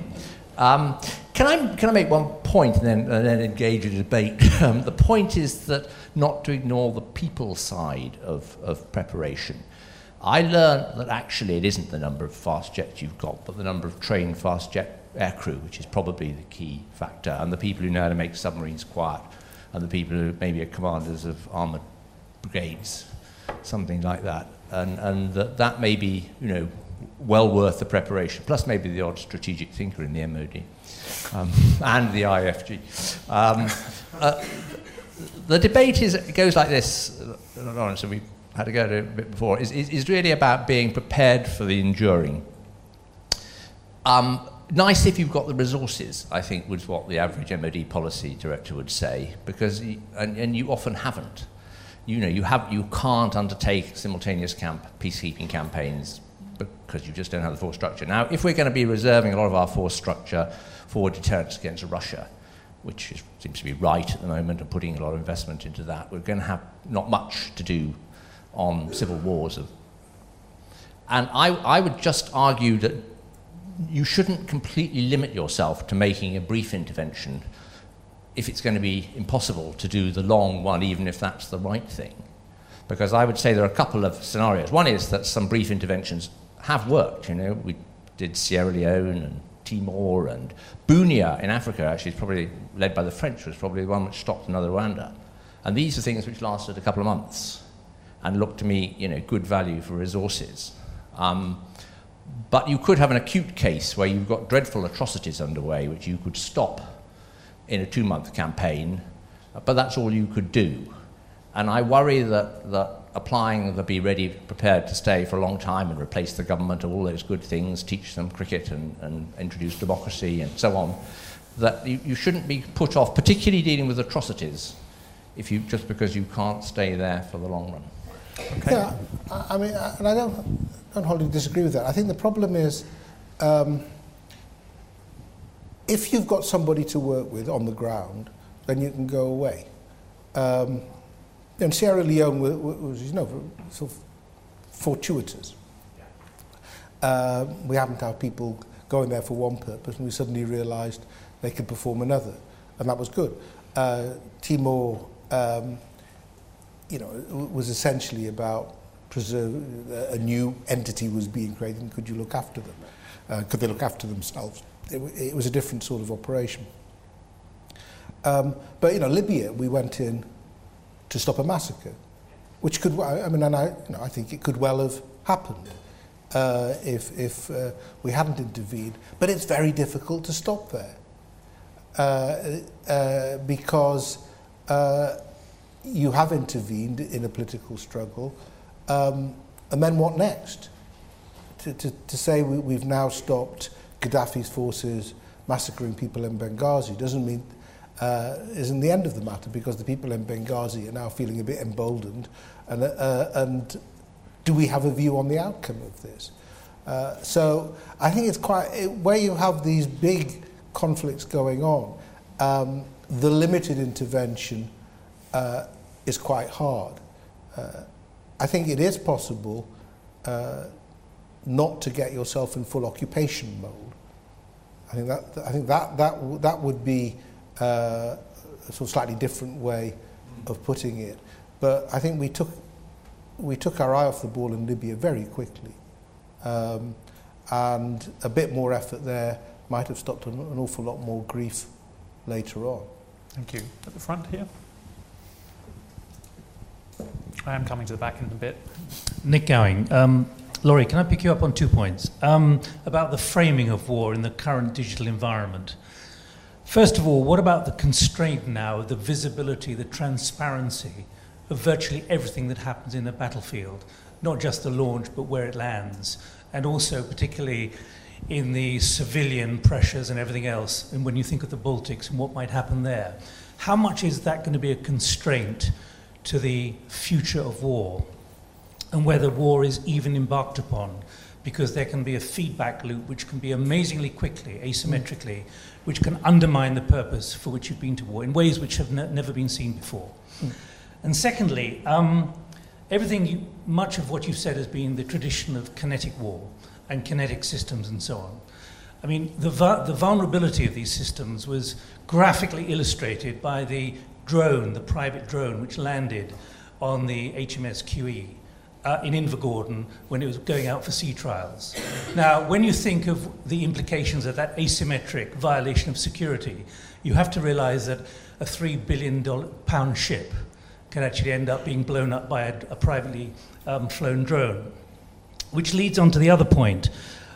um, can, I, can I make one point and then, and then engage a debate? Um, the point is that not to ignore the people side of, of preparation. I learned that actually it isn't the number of fast jets you've got, but the number of trained fast jet aircrew, which is probably the key factor, and the people who know how to make submarines quiet, and the people who maybe are commanders of armoured brigades, something like that. And, and that, that may be, you know, well worth the preparation, plus maybe the odd strategic thinker in the MOD um, and the IFG. Um, uh, the debate is, goes like this, Lawrence, and we had to go to it a bit before, is, is, is really about being prepared for the enduring. Um, nice if you've got the resources, I think, was what the average MOD policy director would say, because, and, and you often haven't. You know, you, have, you can't undertake simultaneous camp, peacekeeping campaigns because you just don't have the force structure. Now, if we're going to be reserving a lot of our force structure for deterrence against Russia, which is, seems to be right at the moment, and putting a lot of investment into that, we're going to have not much to do on civil wars. And I, I would just argue that you shouldn't completely limit yourself to making a brief intervention if it's going to be impossible to do the long one, even if that's the right thing. Because I would say there are a couple of scenarios. One is that some brief interventions have worked. You know, we did Sierra Leone and Timor and Bunia in Africa, actually, probably led by the French, was probably the one which stopped another Rwanda. And these are things which lasted a couple of months and looked to me, you know, good value for resources. Um, but you could have an acute case where you've got dreadful atrocities underway, which you could stop in a two month campaign, but that's all you could do. And I worry that, that applying the be ready, prepared to stay for a long time and replace the government, all those good things, teach them cricket and, and introduce democracy and so on, that you, you shouldn't be put off, particularly dealing with atrocities, if you, just because you can't stay there for the long run. Okay. Yeah, I, I mean, and I don't, don't wholly disagree with that. I think the problem is um, if you've got somebody to work with on the ground, then you can go away. Um, and Sierra Leone was, was you know, sort of fortuitous. Uh, we happened to have people going there for one purpose, and we suddenly realised they could perform another, and that was good. Uh, Timor, um, you know, was essentially about preserve a new entity was being created, and could you look after them? Uh, could they look after themselves? It, it was a different sort of operation. Um, but you know, Libya, we went in to stop a massacre, which could, I mean, and I, you know, I think it could well have happened uh, if, if uh, we hadn't intervened. But it's very difficult to stop there uh, uh, because uh, you have intervened in a political struggle, um, and then what next? To, to, to say we, we've now stopped Gaddafi's forces massacring people in Benghazi doesn't mean uh, isn't the end of the matter because the people in Benghazi are now feeling a bit emboldened and, uh, and do we have a view on the outcome of this? Uh, so I think it's quite, it, where you have these big conflicts going on, um, the limited intervention uh, is quite hard. Uh, I think it is possible uh, not to get yourself in full occupation mode. I think that, I think that, that, that would be uh, a sort of slightly different way of putting it. But I think we took, we took our eye off the ball in Libya very quickly. Um, and a bit more effort there might have stopped an, an awful lot more grief later on. Thank you. At the front here. I am coming to the back in a bit. Nick Gowing. Um, Laurie, can I pick you up on two points? Um, about the framing of war in the current digital environment. First of all, what about the constraint now, the visibility, the transparency of virtually everything that happens in a battlefield? Not just the launch, but where it lands. And also, particularly in the civilian pressures and everything else, and when you think of the Baltics and what might happen there. How much is that going to be a constraint to the future of war? And whether war is even embarked upon? Because there can be a feedback loop which can be amazingly quickly, asymmetrically, which can undermine the purpose for which you've been to war in ways which have ne- never been seen before. Mm. And secondly, um, everything, you, much of what you've said has been the tradition of kinetic war and kinetic systems and so on. I mean, the, the vulnerability of these systems was graphically illustrated by the drone, the private drone, which landed on the HMS QE uh, in Invergordon when it was going out for sea trials. Now, when you think of the implications of that asymmetric violation of security, you have to realize that a $3 billion pound ship can actually end up being blown up by a, a privately um, flown drone. Which leads on to the other point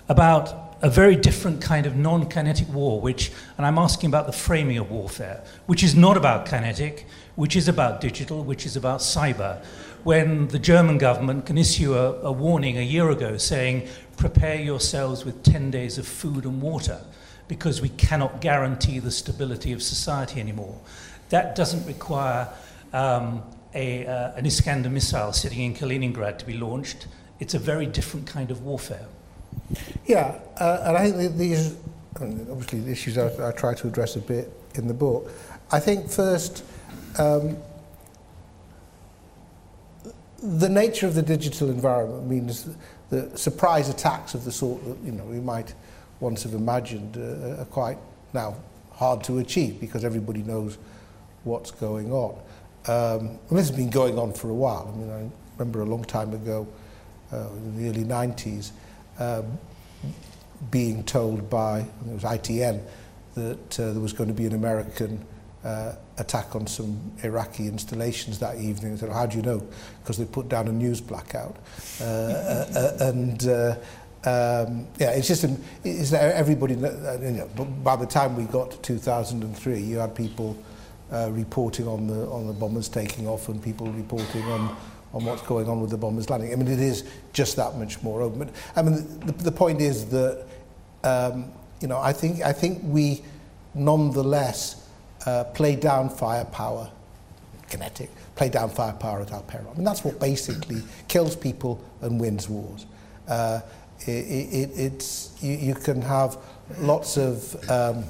about a very different kind of non kinetic war, which, and I'm asking about the framing of warfare, which is not about kinetic, which is about digital, which is about cyber, when the German government can issue a, a warning a year ago saying, prepare yourselves with 10 days of food and water because we cannot guarantee the stability of society anymore. That doesn't require um, a, uh, an Iskander missile sitting in Kaliningrad to be launched. It's a very different kind of warfare. Yeah, uh, and I think these, I mean, obviously, the issues I, I try to address a bit in the book. I think first, um, the nature of the digital environment means that surprise attacks of the sort that you know we might once have imagined uh, are quite now hard to achieve because everybody knows what's going on. Um, and this has been going on for a while. I mean, I remember a long time ago, uh, in the early 90s, um, being told by, it was ITN, that uh, there was going to be an American uh, attack on some Iraqi installations that evening. I said, how do you know? Because they put down a news blackout. Uh, uh, uh, and uh, um, yeah, it's just is it's that everybody. Uh, you know, by the time we got to 2003, you had people uh, reporting on the on the bombers taking off, and people reporting on on what's going on with the bombers landing. I mean, it is just that much more open. I mean, the, the point is that um, you know, I think I think we nonetheless uh, play down firepower, kinetic, play down firepower at our peril. I mean, that's what basically kills people and wins wars. Uh, it, it, it's you, you can have lots of um,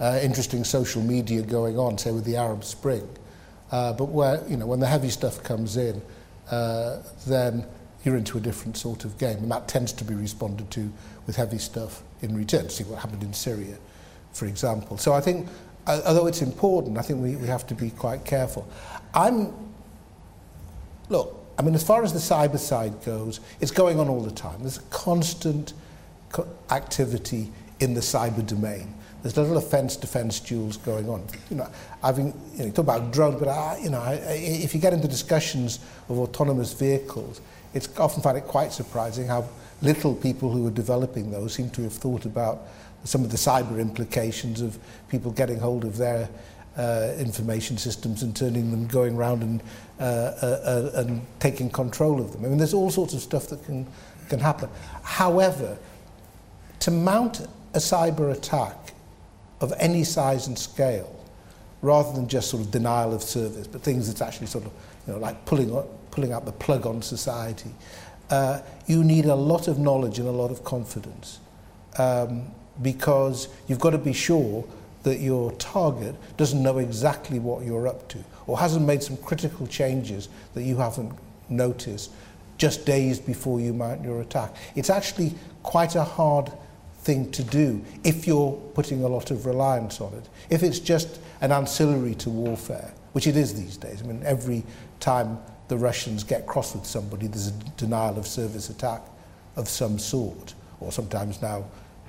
uh, interesting social media going on, say with the Arab Spring. Uh, but where, you know, when the heavy stuff comes in, uh, then you're into a different sort of game. And that tends to be responded to with heavy stuff in return. See what happened in Syria, for example. So I think, although it's important, I think we, we have to be quite careful. I'm, look, I mean, as far as the cyber side goes, it's going on all the time. There's a constant co- activity in the cyber domain. There's little offence defence duels going on. You know, having you, know, talk about drones, but I, you know, I, if you get into discussions of autonomous vehicles, it's often find it quite surprising how little people who are developing those seem to have thought about some of the cyber implications of people getting hold of their uh, information systems and turning them, going around and, uh, uh, uh, and taking control of them. I mean, there's all sorts of stuff that can, can happen. However, to mount a cyber attack of any size and scale, rather than just sort of denial of service, but things that's actually sort of, you know, like pulling, pulling out the plug on society, uh, you need a lot of knowledge and a lot of confidence. Um, because you've got to be sure that your target doesn't know exactly what you're up to or hasn't made some critical changes that you haven't noticed just days before you mount your attack. It's actually quite a hard thing to do if you're putting a lot of reliance on it. If it's just an ancillary to warfare, which it is these days. I mean, every time the Russians get cross with somebody, there's a denial of service attack of some sort, or sometimes now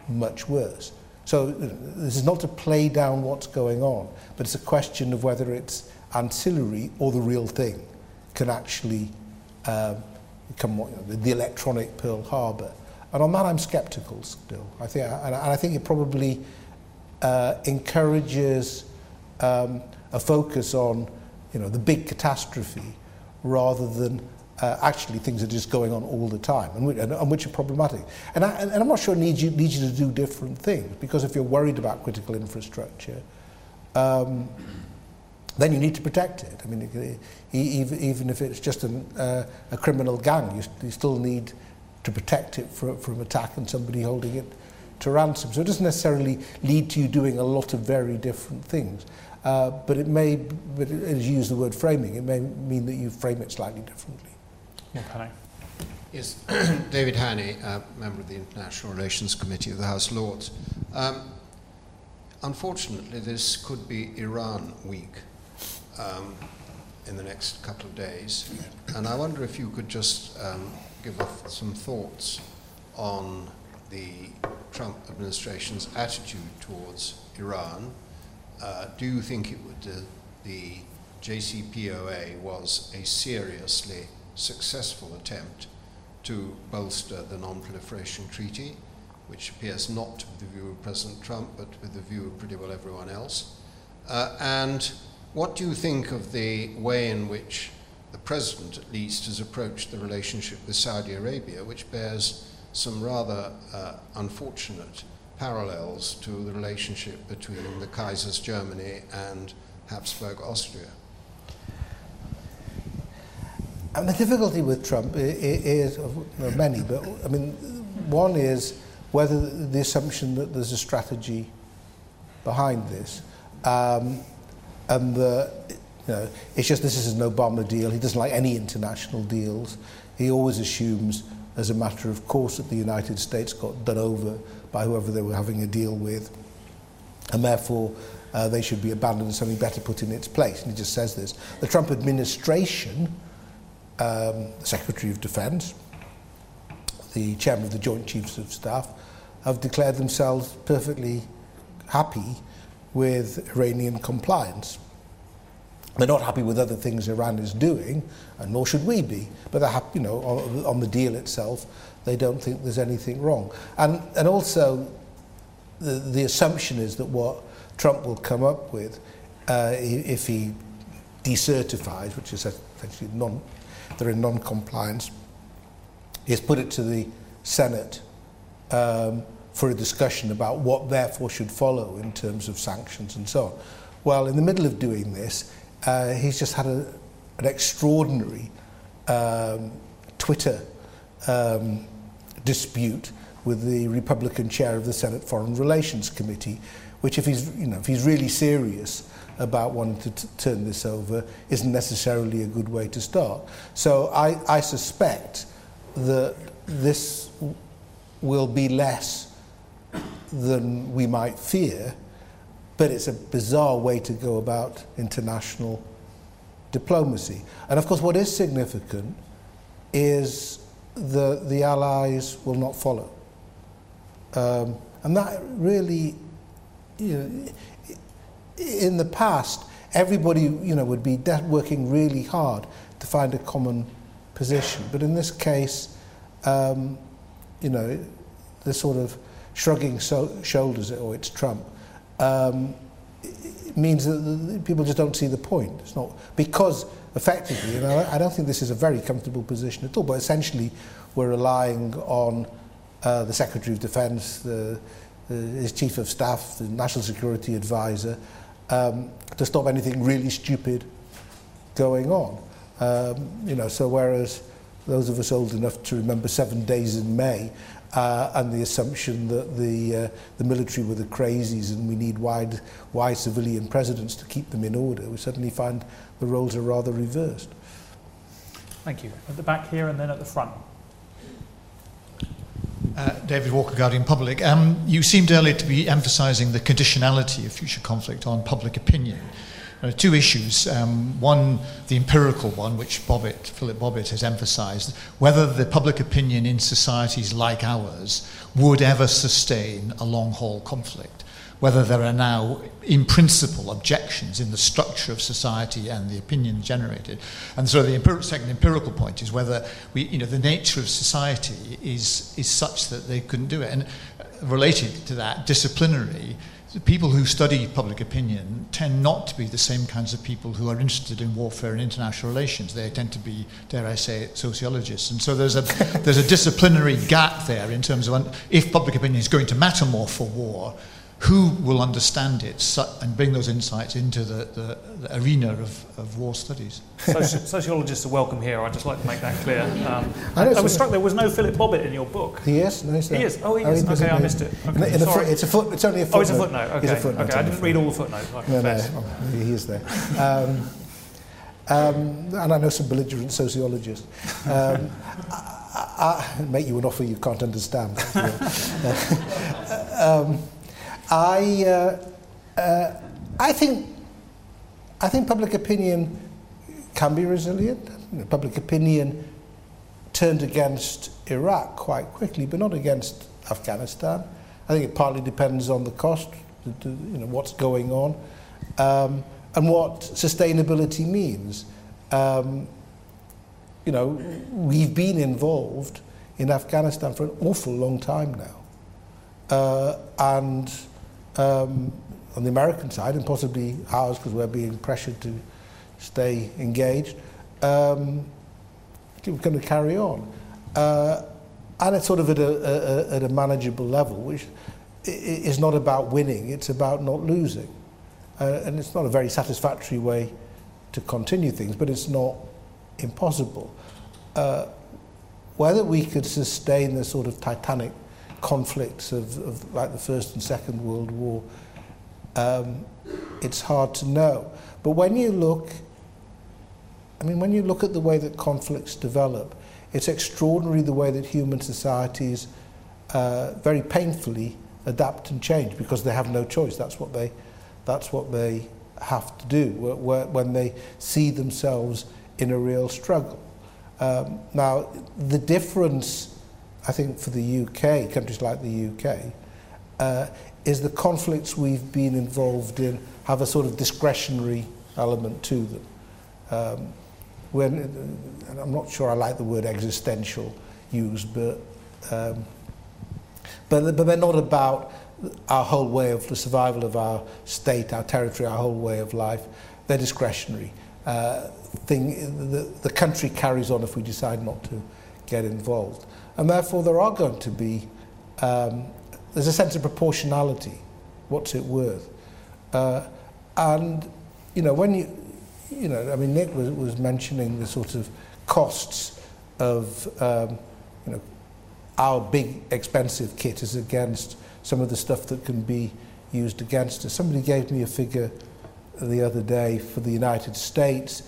much worse. So this is not to play down what's going on, but it's a question of whether it's ancillary or the real thing can actually um, become you know, the electronic Pearl Harbor. And on that, I'm skeptical still. I think, and I think it probably uh, encourages um, a focus on, you know, the big catastrophe rather than uh, actually things that are just going on all the time and, and, and which are problematic. And, I, and I'm not sure it needs you, needs you to do different things because if you're worried about critical infrastructure, um, then you need to protect it. I mean, even, even if it's just an, uh, a criminal gang, you, you still need to protect it from, from attack and somebody holding it to ransom. So it doesn't necessarily lead to you doing a lot of very different things. Uh, but it may, but as you use the word framing, it may mean that you frame it slightly differently. Yes, David Hannay, uh, member of the International Relations Committee of the House of Lords. Um, unfortunately, this could be Iran week um, in the next couple of days, and I wonder if you could just um, give us some thoughts on the Trump administration's attitude towards Iran. Uh, do you think it would, uh, the JCPOA was a seriously successful attempt to bolster the Non-Proliferation Treaty, which appears not with the view of President Trump, but with the view of pretty well everyone else. Uh, and what do you think of the way in which the President, at least, has approached the relationship with Saudi Arabia, which bears some rather uh, unfortunate parallels to the relationship between the Kaiser's Germany and Habsburg Austria? And the difficulty with Trump is, well, many, but I mean, one is whether the assumption that there's a strategy behind this. Um, and the, you know, it's just this is an Obama deal. He doesn't like any international deals. He always assumes, as a matter of course, that the United States got done over by whoever they were having a deal with. And therefore, uh, they should be abandoned and something better put in its place. And he just says this. The Trump administration um, the Secretary of Defence, the Chairman of the Joint Chiefs of Staff, have declared themselves perfectly happy with Iranian compliance. They're not happy with other things Iran is doing, and nor should we be. But they're happy, you know, on, on the deal itself, they don't think there's anything wrong. And, and also, the, the assumption is that what Trump will come up with, uh, if he decertifies, which is essentially non, they're in non-compliance, is put it to the Senate um, for a discussion about what therefore should follow in terms of sanctions and so on. Well, in the middle of doing this, uh, he's just had a, an extraordinary um, Twitter um, dispute with the Republican chair of the Senate Foreign Relations Committee, which if he's, you know, if he's really serious about wanting to turn this over, isn't necessarily a good way to start. So I, I suspect that this will be less than we might fear, but it's a bizarre way to go about international diplomacy. And of course, what is significant is that the Allies will not follow. Um, and that really, you know, in the past, everybody you know, would be working really hard to find a common position. But in this case, um, you know, the sort of shrugging so- shoulders, or it's Trump, um, it means that the, people just don't see the point. It's not because effectively. And I, I don't think this is a very comfortable position at all, but essentially we're relying on uh, the Secretary of Defence, the, the, his Chief of Staff, the National Security Advisor, um, to stop anything really stupid going on. Um, you know, so whereas those of us old enough to remember seven days in May uh, and the assumption that the uh, the military were the crazies and we need wide wide civilian presidents to keep them in order. We suddenly find the roles are rather reversed. Thank you. At the back here and then at the front. Uh, David Walker, Guardian Public. Um, you seemed earlier to be emphasising the conditionality of future conflict on public opinion. There are two issues. Um, one, the empirical one, which Bobbitt, Philip Bobbitt has emphasised, whether the public opinion in societies like ours would ever sustain a long haul conflict whether there are now, in principle, objections in the structure of society and the opinion generated. And so the second empirical point is whether we, you know, the nature of society is, is such that they couldn't do it. And related to that, disciplinary, people who study public opinion tend not to be the same kinds of people who are interested in warfare and international relations. They tend to be, dare I say sociologists. And so there's a, there's a disciplinary gap there in terms of if public opinion is going to matter more for war, who will understand it and bring those insights into the, the, the arena of, of, war studies? Soci- sociologists are welcome here. I'd just like to make that clear. Um, I, I, was struck there was no Philip Bobbitt in your book. He is. No, he is. Oh, he oh, is. He okay, I missed it. Okay, in fo- it's a foot. It's only a footnote. Oh, it's a footnote. Okay. It's a footnote. Okay, I didn't read all the footnotes. I no, no, oh, he is there. Um, um, and I know some belligerent sociologists. Um, I, I, make you an offer you can't understand. I, uh, uh, I think, I think public opinion can be resilient. Public opinion turned against Iraq quite quickly, but not against Afghanistan. I think it partly depends on the cost, you know, what's going on, um, and what sustainability means. Um, you know, we've been involved in Afghanistan for an awful long time now. Uh, and um, on the American side, and possibly ours because we're being pressured to stay engaged, um, going to carry on. Uh, and it's sort of at a, a, at a manageable level, which is not about winning, it's about not losing. Uh, and it's not a very satisfactory way to continue things, but it's not impossible. Uh, whether we could sustain the sort of titanic conflicts of, of like the First and Second World War, um, it's hard to know. But when you look, I mean, when you look at the way that conflicts develop, it's extraordinary the way that human societies uh, very painfully adapt and change because they have no choice. That's what they, that's what they have to do when they see themselves in a real struggle. Um, now, the difference I think, for the UK, countries like the UK, uh, is the conflicts we've been involved in have a sort of discretionary element to them. Um, when, and I'm not sure I like the word existential used, but, um, but, but they're not about our whole way of the survival of our state, our territory, our whole way of life, they're discretionary. Uh, thing, the, the country carries on if we decide not to get involved. And therefore, there are going to be, um, there's a sense of proportionality. What's it worth? Uh, and, you know, when you, you know, I mean, Nick was, was mentioning the sort of costs of, um, you know, our big expensive kit is against some of the stuff that can be used against us. Somebody gave me a figure the other day for the United States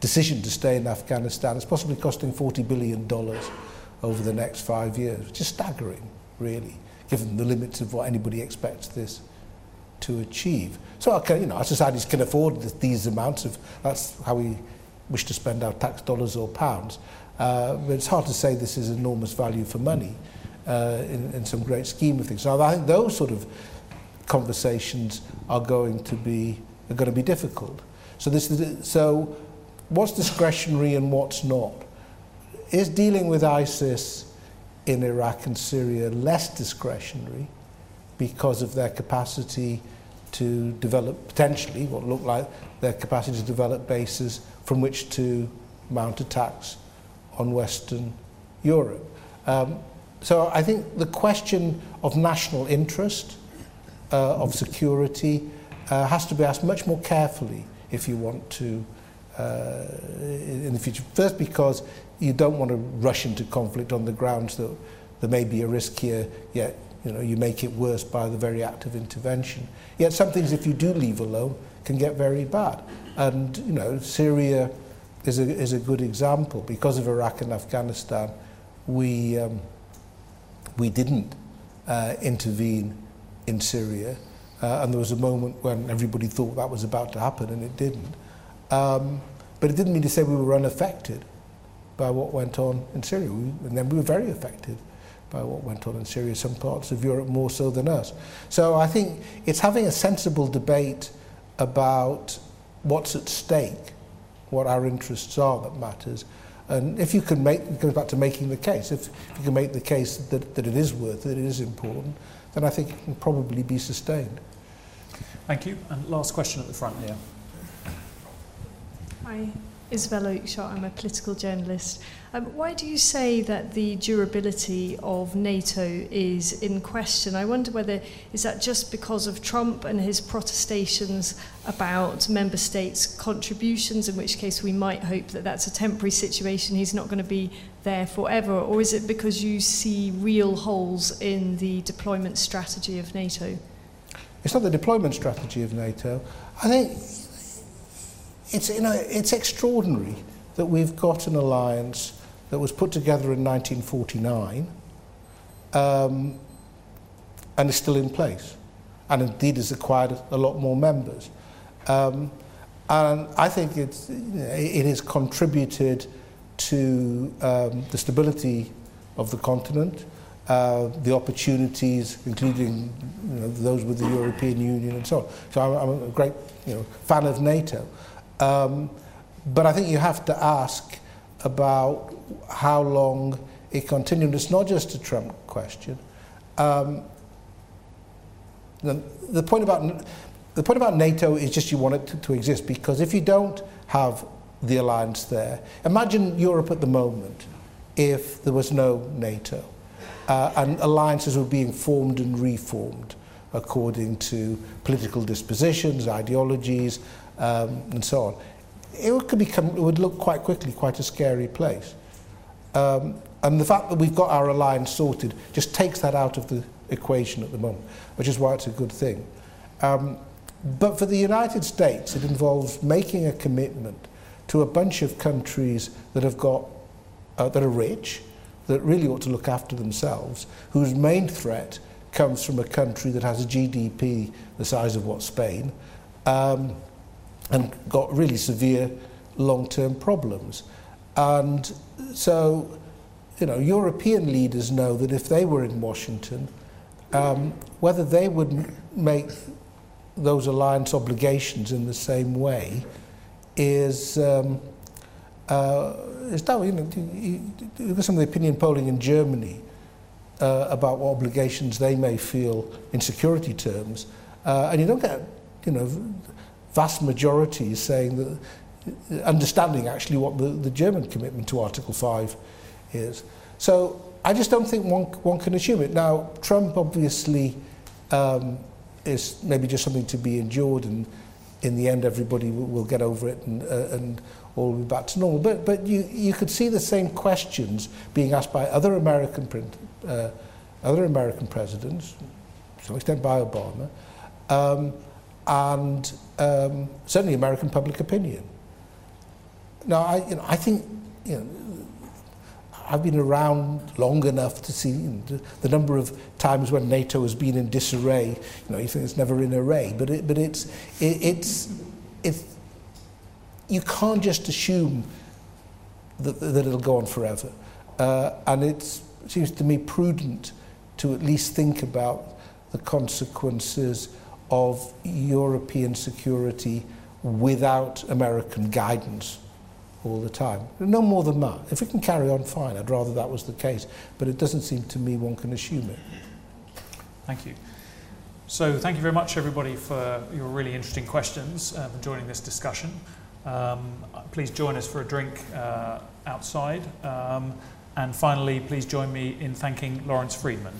decision to stay in Afghanistan. It's possibly costing $40 billion over the next five years, which is staggering, really, given the limits of what anybody expects this to achieve. So, okay, you know, our societies can afford these amounts of, that's how we wish to spend our tax dollars or pounds. Uh, but it's hard to say this is enormous value for money uh, in, in some great scheme of things. So I think those sort of conversations are going to be are going to be difficult. So this is, so what's discretionary and what's not? Is dealing with ISIS in Iraq and Syria less discretionary because of their capacity to develop potentially what look like their capacity to develop bases from which to mount attacks on Western Europe. Um, so I think the question of national interest, uh, of security, uh, has to be asked much more carefully if you want to uh, in the future. First, because you don't want to rush into conflict on the grounds that there may be a risk here, yet you know you make it worse by the very act of intervention. Yet some things, if you do leave alone, can get very bad. And you know, Syria is a, is a good example because of Iraq and Afghanistan. We um, we didn't uh, intervene in Syria, uh, and there was a moment when everybody thought that was about to happen, and it didn't. Um, but it didn't mean to say we were unaffected by what went on in Syria. We, and then we were very affected by what went on in Syria, some parts of Europe more so than us. So I think it's having a sensible debate about what's at stake, what our interests are that matters. And if you can make, it goes back to making the case, if, if you can make the case that, that it is worth it, it is important, then I think it can probably be sustained. Thank you. And last question at the front here. Hi, Isabella Oakeshott. I'm a political journalist. Um, why do you say that the durability of NATO is in question? I wonder whether is that just because of Trump and his protestations about member states' contributions, in which case we might hope that that's a temporary situation, he's not going to be there forever, or is it because you see real holes in the deployment strategy of NATO? It's not the deployment strategy of NATO. I think it's, you know, it's extraordinary that we've got an alliance that was put together in 1949 um, and is still in place, and indeed has acquired a lot more members. Um, and I think it's, it has contributed to um, the stability of the continent, uh, the opportunities, including you know, those with the European Union and so on. So I'm, I'm a great you know, fan of NATO. Um, but I think you have to ask about how long it continued. It's not just a Trump question. Um, the, the, point about, the point about NATO is just you want it to, to exist because if you don't have the alliance there, imagine Europe at the moment if there was no NATO uh, and alliances were being formed and reformed according to political dispositions, ideologies, um, and so on. It could become, it would look quite quickly quite a scary place. Um, and the fact that we've got our alliance sorted just takes that out of the equation at the moment, which is why it's a good thing. Um, but for the United States, it involves making a commitment to a bunch of countries that have got, uh, that are rich, that really ought to look after themselves, whose main threat comes from a country that has a GDP the size of what Spain, um, and got really severe long-term problems. And so, you know, European leaders know that if they were in Washington, um, whether they would make those alliance obligations in the same way is um, uh, is down. You know, you, you, some of the opinion polling in Germany uh, about what obligations they may feel in security terms. Uh, and you don't get, you know, vast majority is saying that understanding actually what the, the German commitment to Article 5 is. So I just don't think one, one can assume it. Now, Trump obviously um, is maybe just something to be endured and in the end everybody will, will get over it and, uh, and all will be back to normal. But, but you, you could see the same questions being asked by other American, print, uh, other American presidents, to some extent by Obama, um, and um, certainly American public opinion. Now, I, you know, I think you know, I've been around long enough to see you know, the number of times when NATO has been in disarray. You know, you think it's never in array, but it, but it's it, it's it's you can't just assume that, that it'll go on forever, uh, and it seems to me prudent to at least think about the consequences of European security without American guidance all the time. No more than that. If it can carry on, fine. I'd rather that was the case. But it doesn't seem to me one can assume it. Thank you. So thank you very much, everybody, for your really interesting questions and uh, for joining this discussion. Um, please join us for a drink uh, outside. Um, and finally, please join me in thanking Lawrence Freedman.